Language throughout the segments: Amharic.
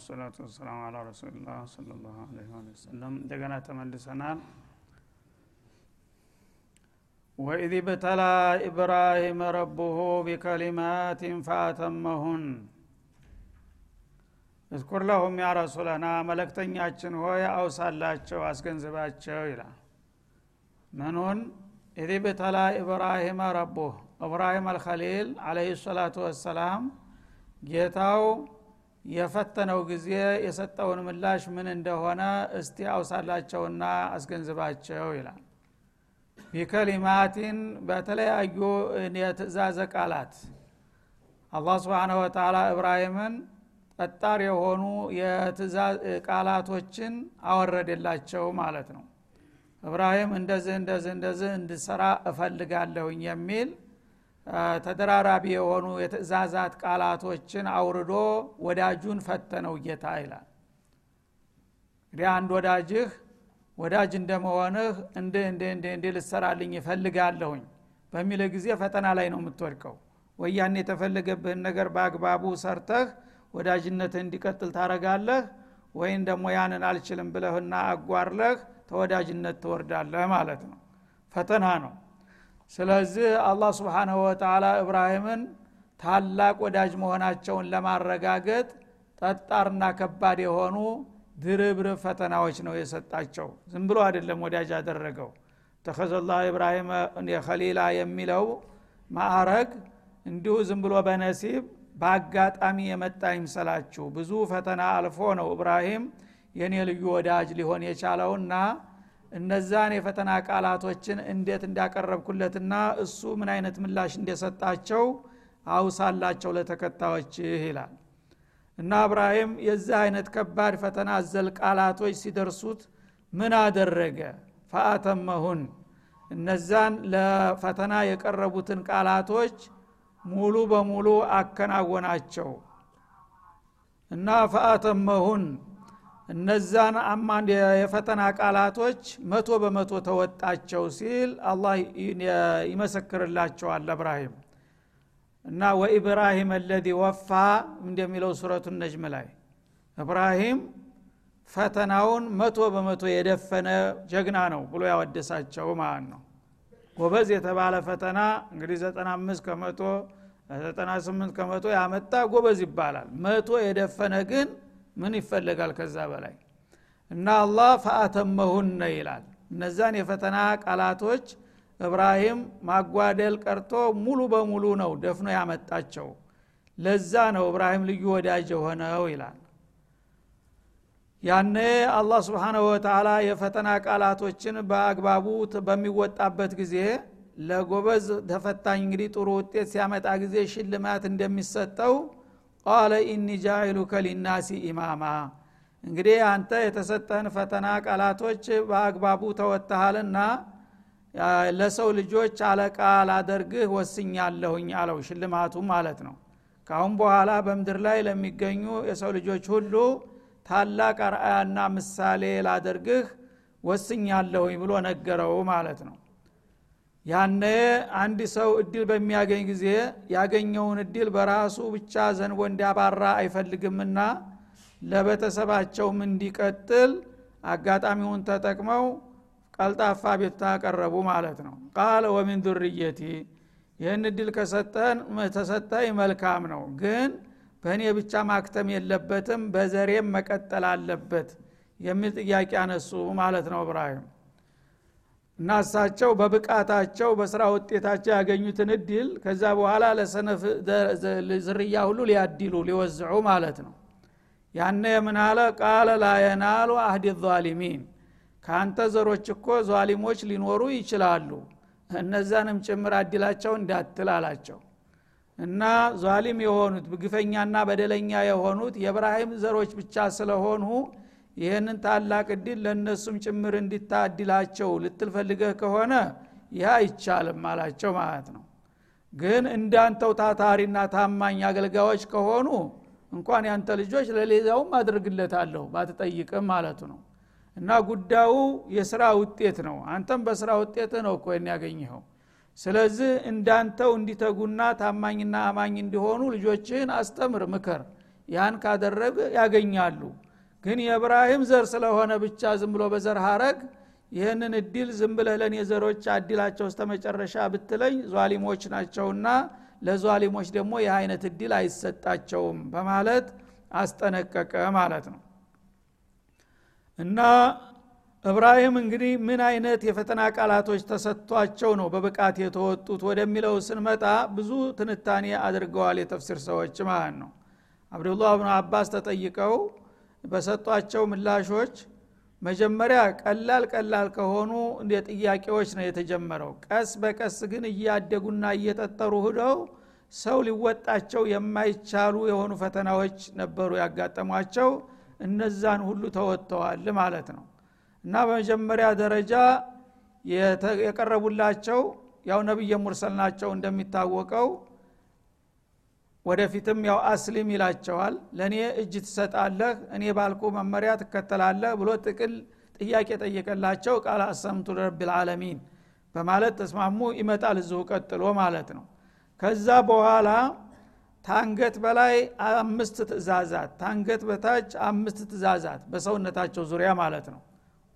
بسم الله الصلاة والسلام على رسول الله صلى الله عليه وسلم እንደገና ተመልሰናል። وإذ ابتلى إبراهيم ربه بكلمات فأتمهن اذكر لهم يا رسولنا መለክተኛችን ሆይ አውሳላቸው አስገንዝባቸው ይላል። ምኑን? إذ ابتلى إبراهيم ربه إبراهيم الخليل عليه الصلاة والسلام ጌታው የፈተነው ጊዜ የሰጠውን ምላሽ ምን እንደሆነ እስቲ አውሳላቸውና አስገንዝባቸው ይላል። ቢከሊማቲን በተለያዩ የትእዛዘ ቃላት አላህ ስብሓነ ወተላ እብራሂምን ጠጣር የሆኑ የትእዛዝ ቃላቶችን አወረደላቸው ማለት ነው። እብራሂም እንደዚህ እንደዚህ እንደዚህ እንድሰራ እፈልጋለሁኝ የሚል ተደራራቢ የሆኑ የትእዛዛት ቃላቶችን አውርዶ ወዳጁን ፈተነው ጌታ ይላል። እንግዲህ አንድ ወዳጅህ ወዳጅ እንደመሆንህ እንድ እንድ እንድ እንድ ልሰራልኝ ይፈልጋለሁኝ በሚለ ጊዜ ፈተና ላይ ነው የምትወድቀው። ወያን የተፈለገብህን ነገር በአግባቡ ሰርተህ ወዳጅነትህ እንዲቀጥል ታረጋለህ ወይም ደግሞ ያንን አልችልም ብለህና አጓርለህ ተወዳጅነት ትወርዳለህ ማለት ነው። ፈተና ነው ስለዚህ አላህ ስብሓንሁ ወተላ እብራሂምን ታላቅ ወዳጅ መሆናቸውን ለማረጋገጥ ጠጣርና ከባድ የሆኑ ድርብርብ ፈተናዎች ነው የሰጣቸው። ዝም ብሎ አይደለም ወዳጅ ያደረገው። ተኸዘላ ኢብራሂም የኸሊላ የሚለው ማዕረግ እንዲሁ ዝም ብሎ በነሲብ በአጋጣሚ የመጣ ይምሰላችሁ። ብዙ ፈተና አልፎ ነው እብራሂም የኔ ልዩ ወዳጅ ሊሆን የቻለውና እነዛን የፈተና ቃላቶችን እንዴት እንዳቀረብኩለትና እሱ ምን አይነት ምላሽ እንደሰጣቸው አውሳላቸው ለተከታዮችህ ይላል። እና እብራሂም የዚህ አይነት ከባድ ፈተና አዘል ቃላቶች ሲደርሱት ምን አደረገ? ፈአተመሁን። እነዛን ለፈተና የቀረቡትን ቃላቶች ሙሉ በሙሉ አከናወናቸው። እና ፈአተመሁን እነዛን አማን የፈተና ቃላቶች መቶ በመቶ ተወጣቸው ሲል አላህ ይመሰክርላቸዋል እብራሂም እና ወኢብራሂም አለዚ ወፋ እንደሚለው ሱረቱ ነጅም ላይ እብራሂም ፈተናውን መቶ በመቶ የደፈነ ጀግና ነው ብሎ ያወደሳቸው ማለት ነው። ጎበዝ የተባለ ፈተና እንግዲህ 95 ከመቶ 98 ከመቶ ያመጣ ጎበዝ ይባላል። መቶ የደፈነ ግን ምን ይፈለጋል ከዛ በላይ? እና አላህ ፈአተመሁነ ይላል። እነዛን የፈተና ቃላቶች እብራሂም ማጓደል ቀርቶ ሙሉ በሙሉ ነው ደፍኖ ያመጣቸው። ለዛ ነው እብራሂም ልዩ ወዳጅ የሆነው ይላል። ያነ አላህ ስብሓንሁ ወተላ የፈተና ቃላቶችን በአግባቡ በሚወጣበት ጊዜ ለጎበዝ ተፈታኝ እንግዲህ ጥሩ ውጤት ሲያመጣ ጊዜ ሽልማት እንደሚሰጠው ቃለ ኢኒ ጃኢሉከ ሊናሲ ኢማማ። እንግዲህ አንተ የተሰጠህን ፈተና ቃላቶች በአግባቡ ተወጥሃልና ለሰው ልጆች አለቃ ላደርግህ ወስኛለሁኝ አለው ሽልማቱ ማለት ነው። ካሁን በኋላ በምድር ላይ ለሚገኙ የሰው ልጆች ሁሉ ታላቅ አርአያና ምሳሌ ላደርግህ ወስኛለሁኝ ብሎ ነገረው ማለት ነው ያነ አንድ ሰው እድል በሚያገኝ ጊዜ ያገኘውን እድል በራሱ ብቻ ዘንቦ እንዲያባራ አይፈልግምና ለቤተሰባቸውም እንዲቀጥል አጋጣሚውን ተጠቅመው ቀልጣፋ ቤት ታቀረቡ ማለት ነው። ቃል ወሚን ዱርየቲ ይህን እድል ከሰጠን ተሰጠኝ መልካም ነው። ግን በእኔ ብቻ ማክተም የለበትም በዘሬም መቀጠል አለበት የሚል ጥያቄ አነሱ ማለት ነው እብራሂም እና እሳቸው በብቃታቸው በስራ ውጤታቸው ያገኙትን እድል ከዛ በኋላ ለሰነፍ ዝርያ ሁሉ ሊያድሉ ሊወዝዑ ማለት ነው። ያነ የምናለ ቃለ ላየናሉ አህድ ዛሊሚን። ከአንተ ዘሮች እኮ ዟሊሞች ሊኖሩ ይችላሉ። እነዛንም ጭምር አድላቸው እንዳትል አላቸው። እና ዟሊም የሆኑት ግፈኛና በደለኛ የሆኑት የእብራሂም ዘሮች ብቻ ስለሆኑ ይህንን ታላቅ እድል ለእነሱም ጭምር እንዲታድላቸው ልትልፈልገህ ከሆነ ይህ አይቻልም አላቸው ማለት ነው። ግን እንዳንተው ታታሪና ታማኝ አገልጋዮች ከሆኑ እንኳን ያንተ ልጆች ለሌላውም አድርግለታለሁ ባትጠይቅም ማለቱ ነው። እና ጉዳዩ የስራ ውጤት ነው። አንተም በስራ ውጤት ነው እኮ ያገኘኸው። ስለዚህ እንዳንተው እንዲተጉና ታማኝና አማኝ እንዲሆኑ ልጆችህን አስተምር ምከር። ያን ካደረግ ያገኛሉ ግን የእብራሂም ዘር ስለሆነ ብቻ ዝም ብሎ በዘር ሀረግ ይህንን እድል ዝም ብለህ ለእኔ ዘሮች አድላቸው እስተ ብትለኝ ዟሊሞች ናቸውና ለዟሊሞች ደግሞ ይህ አይነት እድል አይሰጣቸውም በማለት አስጠነቀቀ ማለት ነው። እና እብራሂም እንግዲህ ምን አይነት የፈተና ቃላቶች ተሰጥቷቸው ነው በብቃት የተወጡት ወደሚለው ስንመጣ ብዙ ትንታኔ አድርገዋል የተፍሲር ሰዎች ማለት ነው። አብዱላህ ብኑ አባስ ተጠይቀው በሰጧቸው ምላሾች መጀመሪያ ቀላል ቀላል ከሆኑ ጥያቄዎች ነው የተጀመረው። ቀስ በቀስ ግን እያደጉና እየጠጠሩ ሂደው ሰው ሊወጣቸው የማይቻሉ የሆኑ ፈተናዎች ነበሩ ያጋጠሟቸው። እነዛን ሁሉ ተወጥተዋል ማለት ነው። እና በመጀመሪያ ደረጃ የቀረቡላቸው ያው ነቢየ ሙርሰል ናቸው እንደሚታወቀው ወደፊትም ያው አስሊም ይላቸዋል። ለእኔ እጅ ትሰጣለህ እኔ ባልኩ መመሪያ ትከተላለህ ብሎ ጥቅል ጥያቄ ጠየቀላቸው። ቃል አሰምቱ ልረቢልዓለሚን በማለት ተስማሙ። ይመጣል እዚሁ ቀጥሎ ማለት ነው። ከዛ በኋላ ታንገት በላይ አምስት ትእዛዛት ታንገት በታች አምስት ትእዛዛት በሰውነታቸው ዙሪያ ማለት ነው።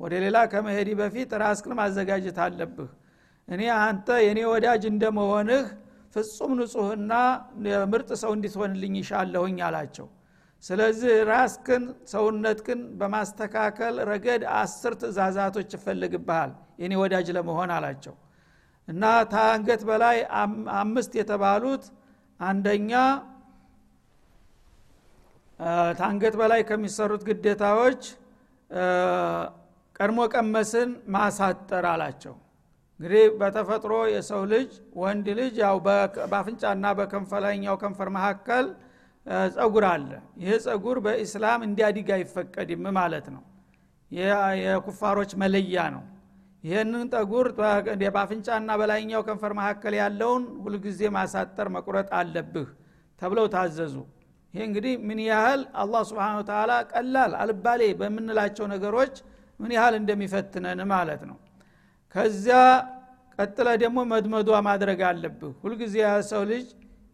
ወደ ሌላ ከመሄዲ በፊት ራስክን ማዘጋጀት አለብህ። እኔ አንተ የእኔ ወዳጅ እንደመሆንህ ፍጹም ንጹህና ምርጥ ሰው እንዲትሆንልኝ ይሻለሁኝ አላቸው። ስለዚህ ራስክን ሰውነትክን በማስተካከል ረገድ አስር ትእዛዛቶች ይፈልግብሃል የኔ ወዳጅ ለመሆን አላቸው። እና ታንገት በላይ አምስት የተባሉት አንደኛ ታንገት በላይ ከሚሰሩት ግዴታዎች ቀድሞ ቀመስን ማሳጠር አላቸው እንግዲህ በተፈጥሮ የሰው ልጅ ወንድ ልጅ ያው በአፍንጫና በከንፈላኛው ከንፈር መካከል ጸጉር አለ። ይህ ጸጉር በኢስላም እንዲያዲግ አይፈቀድም ማለት ነው። የኩፋሮች መለያ ነው። ይህንን ጠጉር በአፍንጫና በላይኛው ከንፈር መካከል ያለውን ሁልጊዜ ማሳጠር መቁረጥ አለብህ ተብለው ታዘዙ። ይህ እንግዲህ ምን ያህል አላህ ስብን ተላ ቀላል አልባሌ በምንላቸው ነገሮች ምን ያህል እንደሚፈትነን ማለት ነው ከዚያ ቀጥለ ደግሞ መድመዷ ማድረግ አለብህ። ሁልጊዜ ያ ሰው ልጅ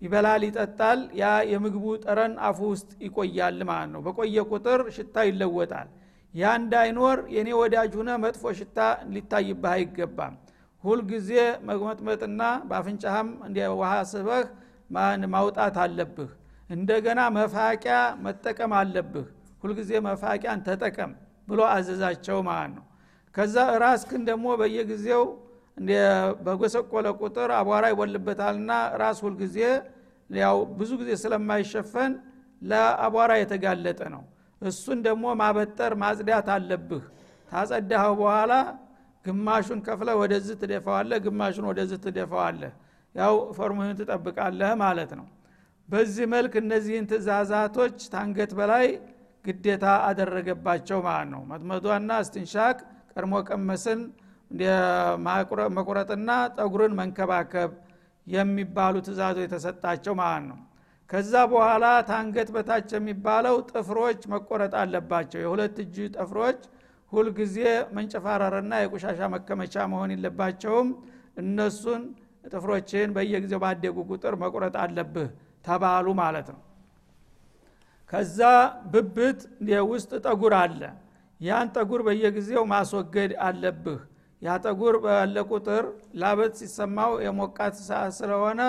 ይበላል ይጠጣል ያ የምግቡ ጠረን አፉ ውስጥ ይቆያል ማለት ነው። በቆየ ቁጥር ሽታ ይለወጣል። ያ እንዳይኖር የኔ ወዳጅ ሁነ መጥፎ ሽታ ሊታይብህ አይገባም። ሁልጊዜ መግመጥመጥና በአፍንጫህም ውሃ ስበህ ማውጣት አለብህ። እንደገና መፋቂያ መጠቀም አለብህ። ሁልጊዜ መፋቂያን ተጠቀም ብሎ አዘዛቸው ማለት ነው ከዛ ራስክን ደግሞ በየጊዜው በጎሰቆለ ቁጥር አቧራ ይቦልበታልና ራስ ሁልጊዜ ያው ብዙ ጊዜ ስለማይሸፈን ለአቧራ የተጋለጠ ነው። እሱን ደግሞ ማበጠር ማጽዳት አለብህ። ታጸዳኸው በኋላ ግማሹን ከፍለ ወደዚህ ትደፋዋለህ ግማሹን ወደዚህ ትደፋዋለህ። ያው ፎርምህን ትጠብቃለህ ማለት ነው። በዚህ መልክ እነዚህን ትእዛዛቶች ታንገት በላይ ግዴታ አደረገባቸው ማለት ነው። መጥመዷና እስትንሻክ ቀድሞ ቀመስን መቁረጥና ጠጉርን መንከባከብ የሚባሉ ትእዛዞ የተሰጣቸው ማለት ነው። ከዛ በኋላ ታንገት በታች የሚባለው ጥፍሮች መቆረጥ አለባቸው። የሁለት እጅ ጥፍሮች ሁልጊዜ መንጨፋረርና የቆሻሻ መከመቻ መሆን የለባቸውም። እነሱን ጥፍሮችን በየጊዜው ባደጉ ቁጥር መቁረጥ አለብህ ተባሉ ማለት ነው። ከዛ ብብት ውስጥ ጠጉር አለ ያን ጠጉር በየጊዜው ማስወገድ አለብህ። ያ ጠጉር ባለ ቁጥር ላበት ሲሰማው የሞቃት ሰዓት ስለሆነ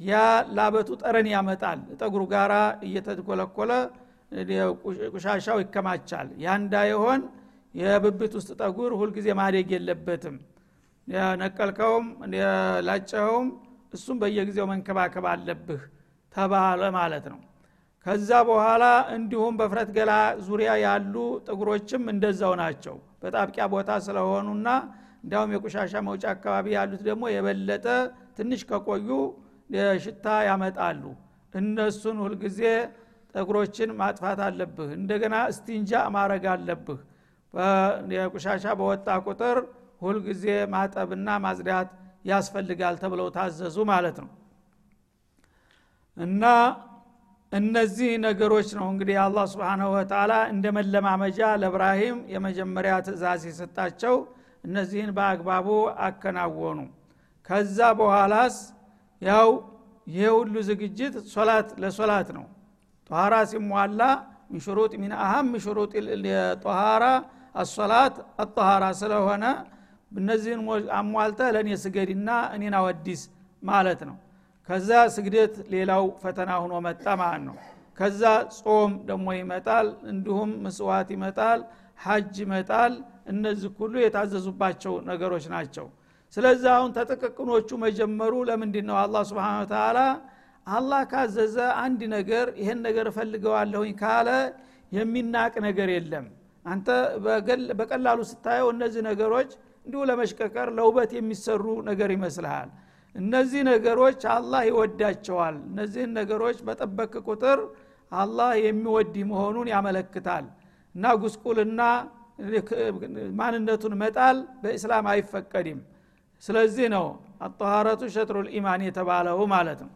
ያ ላበቱ ጠረን ያመጣል። ጠጉሩ ጋራ እየተኮለኮለ ቁሻሻው ይከማቻል። ያ እንዳይሆን የብብት ውስጥ ጠጉር ሁልጊዜ ማደግ የለበትም። ነቀልከውም ላጨኸውም እሱም በየጊዜው መንከባከብ አለብህ ተባለ ማለት ነው ከዛ በኋላ እንዲሁም በፍረት ገላ ዙሪያ ያሉ ጥጉሮችም እንደዛው ናቸው። በጣብቂያ ቦታ ስለሆኑና እንዲያውም የቁሻሻ መውጫ አካባቢ ያሉት ደግሞ የበለጠ ትንሽ ከቆዩ ሽታ ያመጣሉ። እነሱን ሁልጊዜ ጠጉሮችን ማጥፋት አለብህ። እንደገና እስቲንጃ ማረግ አለብህ። የቁሻሻ በወጣ ቁጥር ሁልጊዜ ማጠብና ማጽዳት ያስፈልጋል ተብለው ታዘዙ ማለት ነው። እና እነዚህ ነገሮች ነው እንግዲህ አላህ ስብንሁ ወተላ እንደ መለማመጃ ለእብራሂም የመጀመሪያ ትእዛዝ የሰጣቸው እነዚህን በአግባቡ አከናወኑ። ከዛ በኋላስ ያው ይሄ ሁሉ ዝግጅት ሶላት ለሶላት ነው። ጠኋራ ሲሟላ ሚን ሚን አህም ሽሩጥ ጠኋራ አሶላት አጠኋራ ስለሆነ እነዚህን አሟልተ ለእኔ ስገድና እኔን አወዲስ ማለት ነው ከዛ ስግደት ሌላው ፈተና ሁኖ መጣ ማለት ነው። ከዛ ጾም ደግሞ ይመጣል እንዲሁም ምስዋት ይመጣል ሐጅ ይመጣል። እነዚህ ሁሉ የታዘዙባቸው ነገሮች ናቸው። ስለዚህ አሁን ተጠቅቅኖቹ መጀመሩ ለምንድን ነው አላ ስብን ተላ አላህ ካዘዘ አንድ ነገር ይሄን ነገር እፈልገዋለሁኝ ካለ የሚናቅ ነገር የለም። አንተ በቀላሉ ስታየው እነዚህ ነገሮች እንዲሁ ለመሽቀቀር ለውበት የሚሰሩ ነገር ይመስልሃል እነዚህ ነገሮች አላህ ይወዳቸዋል። እነዚህን ነገሮች በጠበቅ ቁጥር አላህ የሚወድ መሆኑን ያመለክታል። እና ጉስቁልና ማንነቱን መጣል በእስላም አይፈቀድም። ስለዚህ ነው አጠሃረቱ ሸጥሩል ኢማን የተባለው ማለት ነው።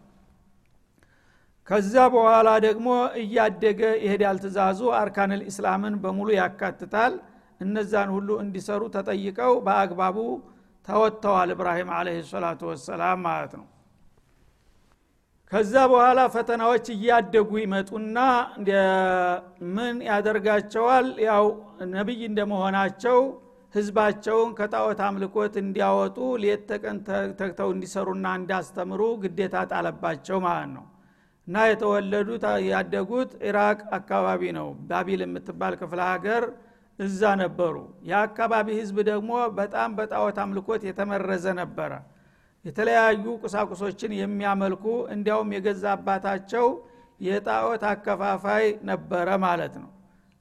ከዛ በኋላ ደግሞ እያደገ ይሄዳል። ትእዛዙ አርካንል ኢስላምን በሙሉ ያካትታል። እነዛን ሁሉ እንዲሰሩ ተጠይቀው በአግባቡ ተወጥተዋል እብራሂም አለህ ሰላቱ ወሰላም ማለት ነው። ከዛ በኋላ ፈተናዎች እያደጉ ይመጡና ምን ያደርጋቸዋል? ያው ነቢይ እንደመሆናቸው ህዝባቸውን ከጣዖት አምልኮት እንዲያወጡ ሌት ተቀን ተግተው እንዲሰሩና እንዲያስተምሩ ግዴታ ጣለባቸው ማለት ነው። እና የተወለዱት ያደጉት ኢራቅ አካባቢ ነው። ባቢል የምትባል ክፍለ ሀገር እዛ ነበሩ። የአካባቢ ህዝብ ደግሞ በጣም በጣዖት አምልኮት የተመረዘ ነበረ። የተለያዩ ቁሳቁሶችን የሚያመልኩ እንዲያውም የገዛ አባታቸው የጣዖት አከፋፋይ ነበረ ማለት ነው።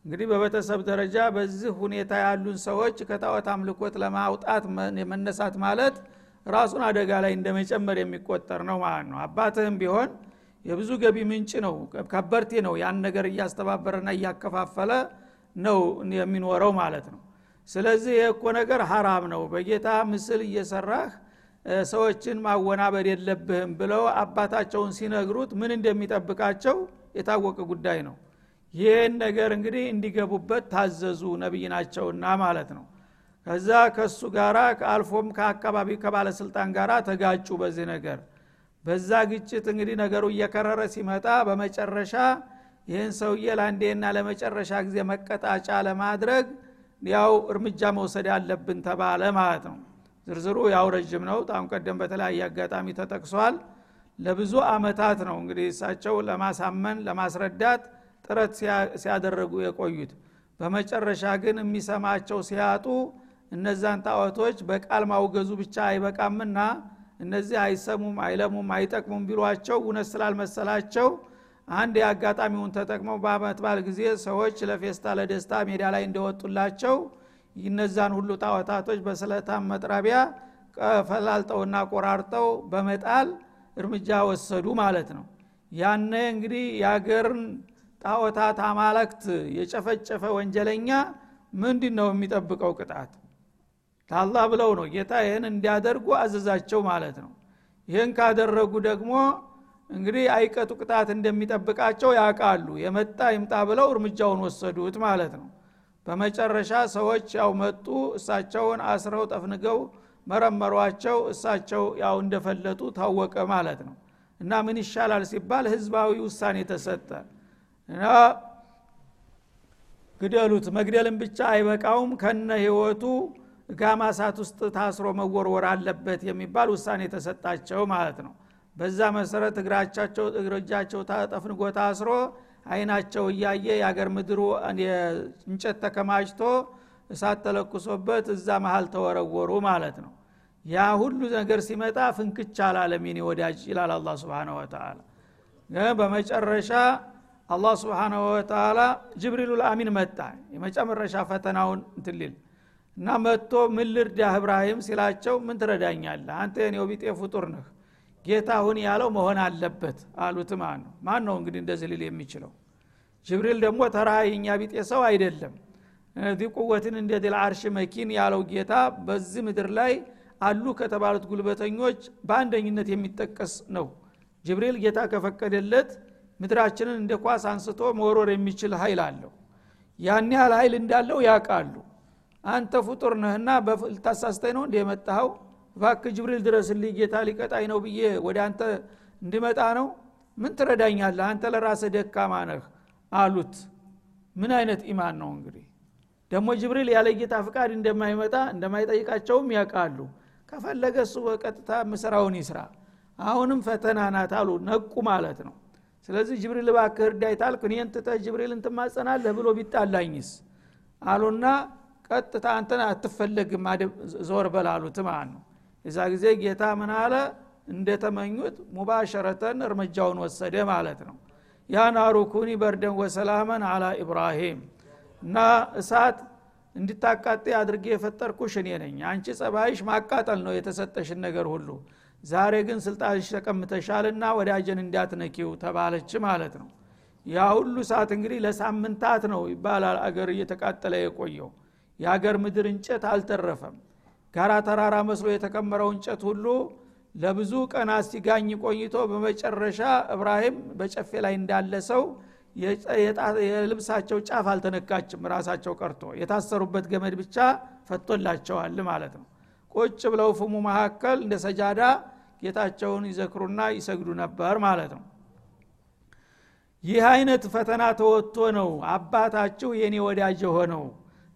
እንግዲህ በቤተሰብ ደረጃ በዚህ ሁኔታ ያሉን ሰዎች ከጣዖት አምልኮት ለማውጣት የመነሳት ማለት ራሱን አደጋ ላይ እንደመጨመር የሚቆጠር ነው ማለት ነው። አባትህም ቢሆን የብዙ ገቢ ምንጭ ነው። ከበርቴ ነው ያን ነገር እያስተባበረና እያከፋፈለ ነው የሚኖረው ማለት ነው። ስለዚህ ይህ እኮ ነገር ሀራም ነው። በጌታ ምስል እየሰራህ ሰዎችን ማወናበድ የለብህም ብለው አባታቸውን ሲነግሩት ምን እንደሚጠብቃቸው የታወቀ ጉዳይ ነው። ይህን ነገር እንግዲህ እንዲገቡበት ታዘዙ ነቢይ ናቸውና ማለት ነው። ከዛ ከሱ ጋራ አልፎም ከአካባቢ ከባለስልጣን ጋራ ተጋጩ በዚህ ነገር። በዛ ግጭት እንግዲህ ነገሩ እየከረረ ሲመጣ በመጨረሻ ይህን ሰውዬ ለአንዴና ለመጨረሻ ጊዜ መቀጣጫ ለማድረግ ያው እርምጃ መውሰድ ያለብን ተባለ ማለት ነው። ዝርዝሩ ያው ረጅም ነው። ጣም ቀደም በተለያየ አጋጣሚ ተጠቅሷል። ለብዙ አመታት ነው እንግዲህ እሳቸው ለማሳመን ለማስረዳት ጥረት ሲያደረጉ የቆዩት። በመጨረሻ ግን የሚሰማቸው ሲያጡ እነዛን ጣዖቶች በቃል ማውገዙ ብቻ አይበቃምና እነዚህ አይሰሙም አይለሙም አይጠቅሙም ቢሏቸው እውነት ስላልመሰላቸው አንድ የአጋጣሚውን ተጠቅመው በአመት ባል ጊዜ ሰዎች ለፌስታ ለደስታ ሜዳ ላይ እንደወጡላቸው እነዛን ሁሉ ጣዖታቶች በስለታም መጥረቢያ ፈላልጠውና ቆራርጠው በመጣል እርምጃ ወሰዱ ማለት ነው። ያነ እንግዲህ የአገርን ጣዖታት አማለክት የጨፈጨፈ ወንጀለኛ ምንድን ነው የሚጠብቀው ቅጣት? ታላህ ብለው ነው ጌታ ይህን እንዲያደርጉ አዘዛቸው ማለት ነው። ይህን ካደረጉ ደግሞ እንግዲህ አይቀጡ ቅጣት እንደሚጠብቃቸው ያውቃሉ። የመጣ ይምጣ ብለው እርምጃውን ወሰዱት ማለት ነው። በመጨረሻ ሰዎች ያው መጡ እሳቸውን አስረው ጠፍንገው መረመሯቸው እሳቸው ያው እንደፈለጡ ታወቀ ማለት ነው። እና ምን ይሻላል ሲባል ህዝባዊ ውሳኔ ተሰጠ። እና ግደሉት። መግደልን ብቻ አይበቃውም። ከነ ህይወቱ ጋማ እሳት ውስጥ ታስሮ መወርወር አለበት የሚባል ውሳኔ ተሰጣቸው ማለት ነው በዛ መሰረት እግራቻቸው እግሮጃቸው ጠፍንጎ ታስሮ አይናቸው እያየ የአገር ምድሩ እንጨት ተከማችቶ እሳት ተለኩሶበት እዛ መሀል ተወረወሩ ማለት ነው። ያ ሁሉ ነገር ሲመጣ ፍንክች አላለሚን ወዳጅ ይላል አላ ስብን ወተላ በመጨረሻ አላህ ስብሓናሁ ወተላ ጅብሪሉ ልአሚን መጣ። የመጨረሻ ፈተናውን እንትልል እና መጥቶ ምን እብራሂም ሲላቸው ምን ትረዳኛለህ? አንተ የኔው ፍጡር ነህ ጌታ ሁን ያለው መሆን አለበት አሉት ማን ነው ማን ነው እንግዲህ እንደዚህ ሊል የሚችለው? ጅብሪል ደግሞ ተራ የኛ ቢጤ ሰው አይደለም። ዚህ ቁወትን እንደ ድል አርሽ መኪን ያለው ጌታ በዚህ ምድር ላይ አሉ ከተባሉት ጉልበተኞች በአንደኝነት የሚጠቀስ ነው። ጅብሪል ጌታ ከፈቀደለት ምድራችንን እንደ ኳስ አንስቶ መወርወር የሚችል ኃይል አለው። ያን ያህል ኃይል እንዳለው ያውቃሉ። አንተ ፍጡር ነህና ልታሳስተኝ ነው እንደ የመጣኸው ባክህ ጅብሪል ድረስልኝ ጌታ ሊቀጣኝ ነው ብዬ ወደ አንተ እንድመጣ ነው? ምን ትረዳኛለህ? አንተ ለራስህ ደካማ ነህ አሉት። ምን አይነት ኢማን ነው እንግዲህ? ደግሞ ጅብሪል ያለ ጌታ ፍቃድ እንደማይመጣ እንደማይጠይቃቸውም ያውቃሉ። ከፈለገ እሱ በቀጥታ ምስራውን ይስራ። አሁንም ፈተና ናት አሉ። ነቁ ማለት ነው። ስለዚህ ጅብሪል እባክህ እርዳይ ታልክ እኔን ትተህ ጅብሪልን ትማጸናለህ ብሎ ቢጣላኝስ? አሉና ቀጥታ አንተን አትፈለግም ዞር በላሉት ማለት ነው የዛ ጊዜ ጌታ ምን አለ? እንደተመኙት ሙባሸረተን እርምጃውን ወሰደ ማለት ነው። ያ ናሩ በርደን ወሰላመን አላ ኢብራሂም። እና እሳት እንድታቃጤ አድርጌ የፈጠርኩሽ እኔ ነኝ። አንቺ ጸባይሽ ማቃጠል ነው የተሰጠሽን ነገር ሁሉ። ዛሬ ግን ስልጣንሽ ተቀምተሻልና ወዳጀን እንዳትነኪው ተባለች ማለት ነው። ያ ሁሉ ሰዓት እንግዲህ ለሳምንታት ነው ይባላል አገር እየተቃጠለ የቆየው። የአገር ምድር እንጨት አልተረፈም ጋራ ተራራ መስሎ የተከመረው እንጨት ሁሉ ለብዙ ቀናት ሲጋኝ ቆይቶ በመጨረሻ እብራሂም በጨፌ ላይ እንዳለ ሰው የልብሳቸው ጫፍ አልተነካችም ራሳቸው ቀርቶ የታሰሩበት ገመድ ብቻ ፈቶላቸዋል ማለት ነው። ቁጭ ብለው ፍሙ መካከል እንደ ሰጃዳ ጌታቸውን ይዘክሩና ይሰግዱ ነበር ማለት ነው። ይህ አይነት ፈተና ተወጥቶ ነው አባታችሁ የኔ ወዳጅ የሆነው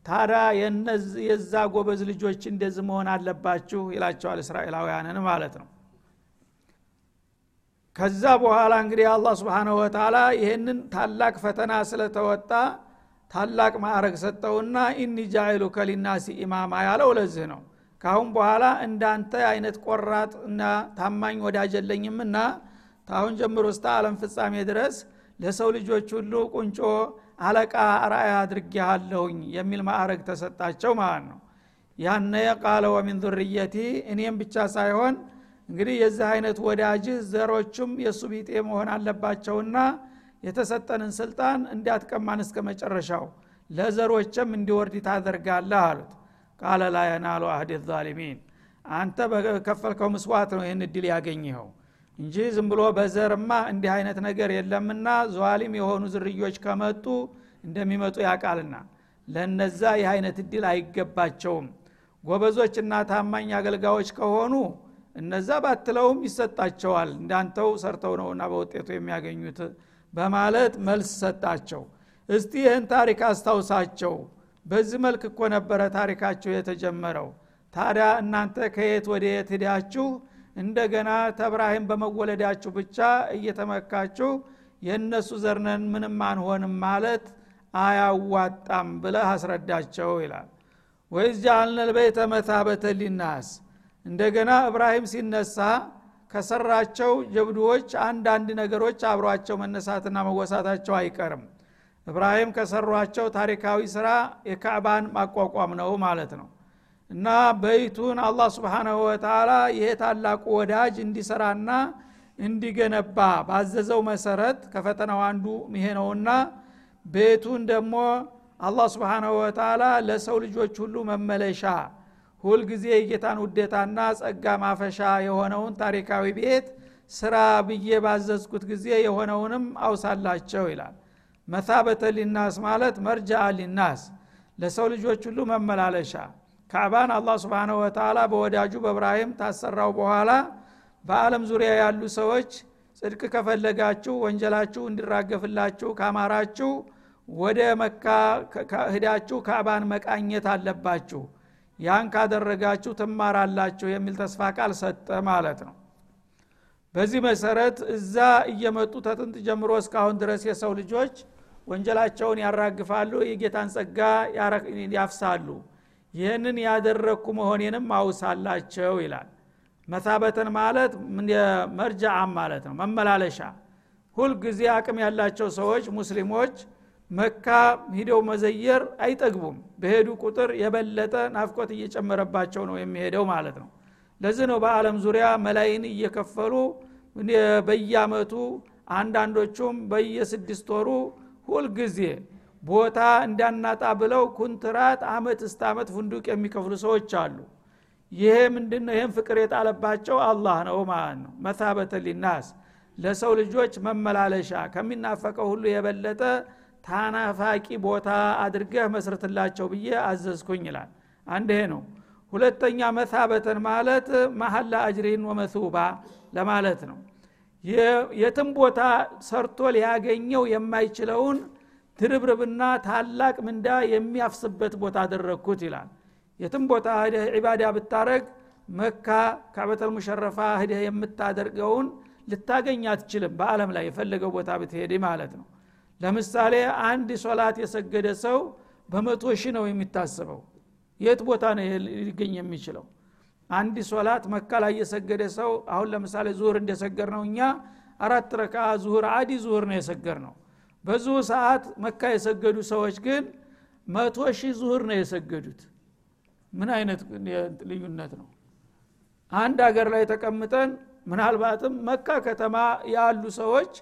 ታዲያ የዛ ጎበዝ ልጆች እንደዚህ መሆን አለባችሁ ይላቸዋል እስራኤላውያንን ማለት ነው። ከዛ በኋላ እንግዲህ አላህ ስብሓንሁ ወተላ ይህንን ታላቅ ፈተና ስለተወጣ ታላቅ ማዕረግ ሰጠውና ኢኒ ጃይሉ ከሊናሲ ኢማማ ያለው ለዚህ ነው። ካሁን በኋላ እንዳንተ አይነት ቆራጥ እና ታማኝ ወዳጅ የለኝምና ታሁን ጀምሮ እስተ አለም ፍጻሜ ድረስ ለሰው ልጆች ሁሉ ቁንጮ አለቃ አርአያ አድርጌሃለሁኝ የሚል ማዕረግ ተሰጣቸው ማለት ነው። ያነ ቃለ ወሚን ዙርየቲ እኔም ብቻ ሳይሆን እንግዲህ የዚህ አይነት ወዳጅህ ዘሮቹም የእሱ ቢጤ መሆን አለባቸውና የተሰጠንን ስልጣን እንዲያትቀማን እስከ መጨረሻው ለዘሮችም እንዲወርድ ታደርጋለህ አሉት። ቃለ ላ የናሉ አህድ ዛሊሚን አንተ በከፈልከው ምስዋት ነው ይህን እድል ያገኘኸው እንጂ ዝም ብሎ በዘርማ እንዲህ አይነት ነገር የለምና ዟሊም የሆኑ ዝርዮች ከመጡ እንደሚመጡ ያቃልና ለነዛ ይህ አይነት እድል አይገባቸውም። ጎበዞችና ታማኝ አገልጋዮች ከሆኑ እነዛ ባትለውም ይሰጣቸዋል። እንዳንተው ሰርተው ነውና በውጤቱ የሚያገኙት በማለት መልስ ሰጣቸው። እስቲ ይህን ታሪክ አስታውሳቸው። በዚህ መልክ እኮ ነበረ ታሪካቸው የተጀመረው። ታዲያ እናንተ ከየት ወደ የት ሂዳችሁ እንደገና ተብራሂም በመወለዳችሁ ብቻ እየተመካችሁ የእነሱ ዘርነን ምንም አንሆንም ማለት አያዋጣም ብለህ አስረዳቸው ይላል። ወይዝ ጃአልነ ልበይተ መታበተ ሊናስ። እንደገና እብራሂም ሲነሳ ከሰራቸው ጀብዱዎች አንዳንድ ነገሮች አብሯቸው መነሳትና መወሳታቸው አይቀርም። እብራሂም ከሰሯቸው ታሪካዊ ስራ የካዕባን ማቋቋም ነው ማለት ነው እና በይቱን አላህ ስብሓናሁ ወተላ ይሄ ታላቁ ወዳጅ እንዲሰራና እንዲገነባ ባዘዘው መሰረት ከፈተናው አንዱ ይሄ ነውና ቤቱን ደግሞ አላህ ስብሓናሁ ወተላ ለሰው ልጆች ሁሉ መመለሻ ሁልጊዜ የጌታን ውዴታና ጸጋ ማፈሻ የሆነውን ታሪካዊ ቤት ስራ ብዬ ባዘዝኩት ጊዜ የሆነውንም አውሳላቸው ይላል። መታበተ ሊናስ ማለት መርጃ ሊናስ ለሰው ልጆች ሁሉ መመላለሻ ካዕባን አላህ ስብሓንሁ ወተላ በወዳጁ በእብራሂም ታሰራው በኋላ በአለም ዙሪያ ያሉ ሰዎች ጽድቅ ከፈለጋችሁ ወንጀላችሁ እንዲራገፍላችሁ ካማራችሁ ወደ መካ ሂዳችሁ ካዕባን መቃኘት አለባችሁ። ያን ካደረጋችሁ ትማራላችሁ የሚል ተስፋ ቃል ሰጠ ማለት ነው። በዚህ መሰረት እዛ እየመጡ ተጥንት ጀምሮ እስካሁን ድረስ የሰው ልጆች ወንጀላቸውን ያራግፋሉ የጌታን ጸጋ ያፍሳሉ ይህንን ያደረግኩ መሆኔንም አውሳላቸው ይላል። መታበተን ማለት መርጃአም ማለት ነው መመላለሻ። ሁልጊዜ አቅም ያላቸው ሰዎች ሙስሊሞች መካ ሂደው መዘየር አይጠግቡም። በሄዱ ቁጥር የበለጠ ናፍቆት እየጨመረባቸው ነው የሚሄደው ማለት ነው። ለዚህ ነው በአለም ዙሪያ መላይን እየከፈሉ በየአመቱ አንዳንዶቹም በየስድስት ወሩ ሁልጊዜ ቦታ እንዳናጣ ብለው ኩንትራት አመት እስተ አመት ፍንዱቅ የሚከፍሉ ሰዎች አሉ። ይሄ ምንድነው? ይህም ፍቅር የጣለባቸው አላህ ነው ማለት ነው። መታበተ ሊናስ ለሰው ልጆች መመላለሻ ከሚናፈቀው ሁሉ የበለጠ ታናፋቂ ቦታ አድርገህ መስርትላቸው ብዬ አዘዝኩኝ ይላል። አንድ ነው። ሁለተኛ መታበተን ማለት መሐላ አጅሪን ወመሱባ ለማለት ነው። የትም ቦታ ሰርቶ ሊያገኘው የማይችለውን ድርብርብና ታላቅ ምንዳ የሚያፍስበት ቦታ አደረግኩት ይላል። የትም ቦታ ህደህ ዒባዳ ብታረግ መካ ካበተል ሙሸረፋ ህደህ የምታደርገውን ልታገኝ አትችልም። በአለም ላይ የፈለገው ቦታ ብትሄድ ማለት ነው። ለምሳሌ አንድ ሶላት የሰገደ ሰው በመቶ ሺህ ነው የሚታስበው የት ቦታ ነው ሊገኝ የሚችለው? አንድ ሶላት መካ ላይ የሰገደ ሰው አሁን ለምሳሌ ዙሁር እንደሰገር ነው እኛ አራት ረካ ዙሁር አዲ ዙሁር ነው የሰገር ነው በዙ ሰዓት መካ የሰገዱ ሰዎች ግን መቶ ሺህ ዙሁር ነው የሰገዱት። ምን አይነት ልዩነት ነው? አንድ ሀገር ላይ ተቀምጠን ምናልባትም መካ ከተማ ያሉ ሰዎች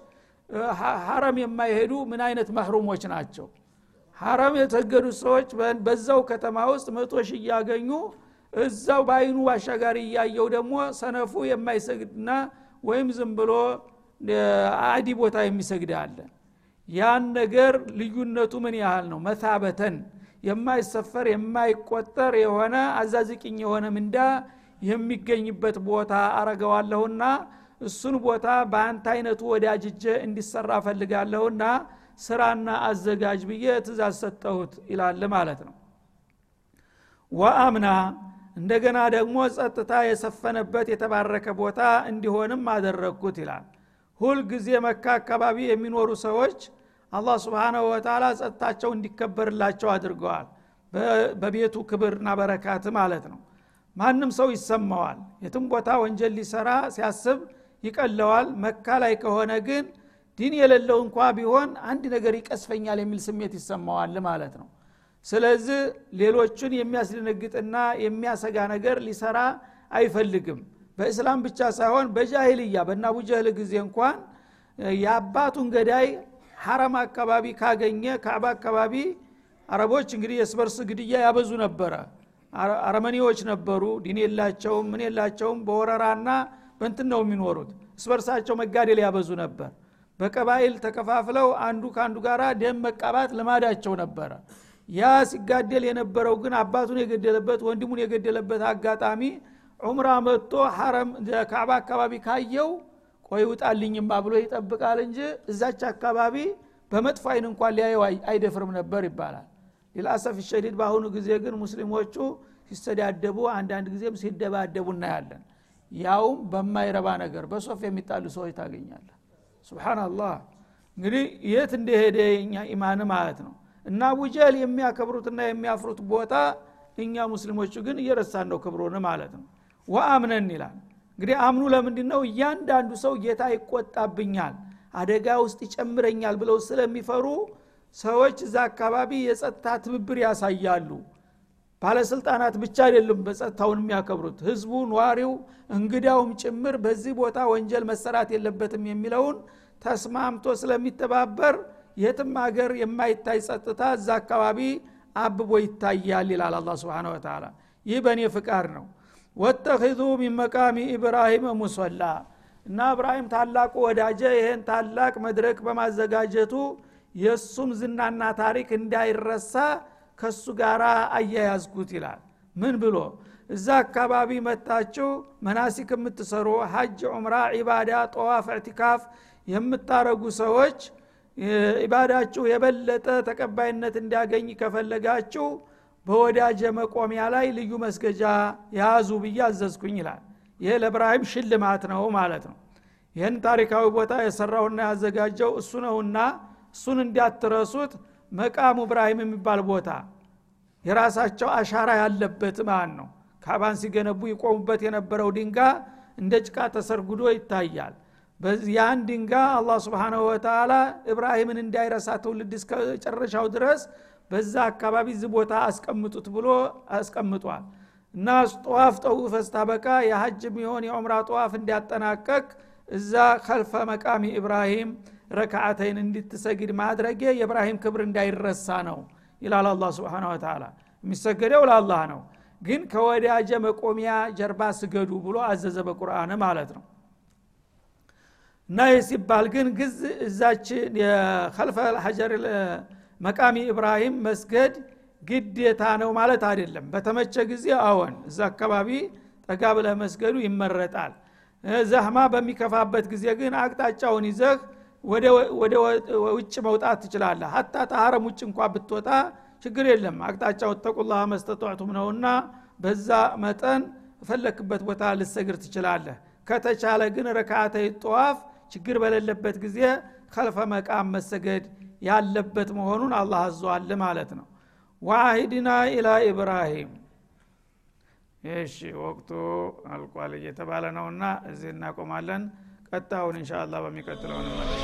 ሀረም የማይሄዱ ምን አይነት መህሩሞች ናቸው? ሀረም የተገዱ ሰዎች በዛው ከተማ ውስጥ መቶ ሺህ እያገኙ እዛው በአይኑ አሻጋሪ እያየው ደግሞ ሰነፉ የማይሰግድና ወይም ዝም ብሎ አዲ ቦታ የሚሰግድ አለ ያን ነገር ልዩነቱ ምን ያህል ነው? መታበተን የማይሰፈር የማይቆጠር የሆነ አዛዝቅኝ የሆነ ምንዳ የሚገኝበት ቦታ አረገዋለሁና እሱን ቦታ በአንተ አይነቱ ወዳጅጀ እንዲሰራ ፈልጋለሁና ስራና አዘጋጅ ብዬ ትእዛዝ ሰጠሁት ይላል ማለት ነው። ወአምና እንደገና ደግሞ ጸጥታ የሰፈነበት የተባረከ ቦታ እንዲሆንም አደረግኩት ይላል ሁልጊዜ መካ አካባቢ የሚኖሩ ሰዎች አላህ ስብንሁ ወተላ ጸጥታቸው እንዲከበርላቸው አድርገዋል። በቤቱ ክብርና በረካት ማለት ነው። ማንም ሰው ይሰማዋል። የትም ቦታ ወንጀል ሊሰራ ሲያስብ ይቀለዋል። መካ ላይ ከሆነ ግን ዲን የሌለው እንኳ ቢሆን አንድ ነገር ይቀስፈኛል የሚል ስሜት ይሰማዋል ማለት ነው። ስለዚህ ሌሎቹን የሚያስደነግጥና የሚያሰጋ ነገር ሊሰራ አይፈልግም በእስላም ብቻ ሳይሆን በጃሂልያ በናቡጀህል ጊዜ እንኳን የአባቱን ገዳይ ሐረም አካባቢ ካገኘ ካዕባ አካባቢ አረቦች እንግዲህ የስበርስ ግድያ ያበዙ ነበረ። አረመኔዎች ነበሩ። ዲን የላቸውም ምን የላቸውም። በወረራና በንትን ነው የሚኖሩት። እስበርሳቸው መጋደል ያበዙ ነበር። በቀባይል ተከፋፍለው አንዱ ከአንዱ ጋር ደም መቃባት ልማዳቸው ነበረ። ያ ሲጋደል የነበረው ግን አባቱን የገደለበት ወንድሙን የገደለበት አጋጣሚ ዑምራ መጥቶ ሐረም ካዕባ አካባቢ ካየው ቆይ ውጣልኝማ ብሎ ይጠብቃል እንጂ እዛች አካባቢ በመጥፎ አይን እንኳን ሊያየው አይደፍርም ነበር ይባላል። ሊልአሰፍ ሸዲድ በአሁኑ ጊዜ ግን ሙስሊሞቹ ሲሰዳደቡ አንዳንድ ጊዜም ሲደባደቡ እናያለን። ያውም በማይረባ ነገር በሶፍ የሚጣሉ ሰዎች ታገኛለ ስብናላህ እንግዲህ የት እንደሄደ የኛ ኢማን ማለት ነው። እና አቡጀህል የሚያከብሩትና የሚያፍሩት ቦታ እኛ ሙስሊሞቹ ግን እየረሳን ነው ክብሩን ማለት ነው ወአምነን ይላል። እንግዲህ አምኑ ለምንድ ነው እያንዳንዱ ሰው ጌታ ይቆጣብኛል አደጋ ውስጥ ይጨምረኛል ብለው ስለሚፈሩ ሰዎች እዛ አካባቢ የጸጥታ ትብብር ያሳያሉ። ባለስልጣናት ብቻ አይደሉም በጸጥታውን የሚያከብሩት። ህዝቡ ነዋሪው እንግዳውም ጭምር በዚህ ቦታ ወንጀል መሰራት የለበትም የሚለውን ተስማምቶ ስለሚተባበር የትም ሀገር የማይታይ ጸጥታ እዛ አካባቢ አብቦ ይታያል ይላል አላ ስብን ወተላ ይህ በእኔ ፍቃድ ነው ወተኪዙ ሚን መቃሚ ኢብራሂም ሙሶላ እና እብራሂም ታላቁ ወዳጀ ይህን ታላቅ መድረክ በማዘጋጀቱ የእሱም ዝናና ታሪክ እንዳይረሳ ከሱ ጋር አያያዝኩት ይላል። ምን ብሎ? እዛ አካባቢ መታችሁ መናሲክ የምትሰሩ ሀጅ ዑምራ ዒባዳ ጠዋፍ እዕቲካፍ የምታረጉ ሰዎች ኢባዳችሁ የበለጠ ተቀባይነት እንዲያገኝ ከፈለጋችሁ በወዳጀ መቆሚያ ላይ ልዩ መስገጃ ያዙ ብዬ አዘዝኩኝ ይላል። ይሄ ለእብራሂም ሽልማት ነው ማለት ነው። ይህን ታሪካዊ ቦታ የሰራውና ያዘጋጀው እሱ ነውና እሱን እንዲያትረሱት መቃሙ እብራሂም የሚባል ቦታ የራሳቸው አሻራ ያለበት ማን ነው? ካባን ሲገነቡ ይቆሙበት የነበረው ድንጋ እንደ ጭቃ ተሰርጉዶ ይታያል። ያን ድንጋ አላህ ስብንሁ ወተላ እብራሂምን እንዳይረሳ ትውልድ እስከ ጨረሻው ድረስ በዛ አካባቢ ዝ ቦታ አስቀምጡት ብሎ አስቀምጧል። እና ጠዋፍ ጠውፈ ስታበቃ የሀጅ የሚሆን የዑምራ ጠዋፍ እንዲያጠናቀቅ እዛ ከልፈ መቃሚ ኢብራሂም ረክዓተይን እንድትሰግድ ማድረጌ የእብራሂም ክብር እንዳይረሳ ነው ይላል አላ ስብን ወተላ የሚሰገደው ለአላህ ነው። ግን ከወዳጀ መቆሚያ ጀርባ ስገዱ ብሎ አዘዘ በቁርአን ማለት ነው። እና ይህ ሲባል ግን ግዝ እዛች የከልፈ ሐጀር መቃሚ ኢብራሂም መስገድ ግዴታ ነው ማለት አይደለም። በተመቸ ጊዜ አዎን እዛ አካባቢ ጠጋ ብለህ መስገዱ ይመረጣል። ዘህማ በሚከፋበት ጊዜ ግን አቅጣጫውን ይዘህ ወደ ውጭ መውጣት ትችላለህ። ሀታ ተሀረም ውጭ እንኳ ብትወጣ ችግር የለም። አቅጣጫው ተቁላህ መስተጧቱም ነውና በዛ መጠን ፈለክበት ቦታ ልሰግር ትችላለህ። ከተቻለ ግን ረካተይ ጠዋፍ ችግር በሌለበት ጊዜ ከልፈ መቃም መሰገድ ያለበት መሆኑን አላህ አዟል ማለት ነው። ዋሂድና ኢላ ኢብራሂም። እሺ ወቅቱ አልቋል እየተባለ ነውና እዚህ እናቆማለን። ቀጣውን እንሻ አላህ በሚቀጥለው እንመለስ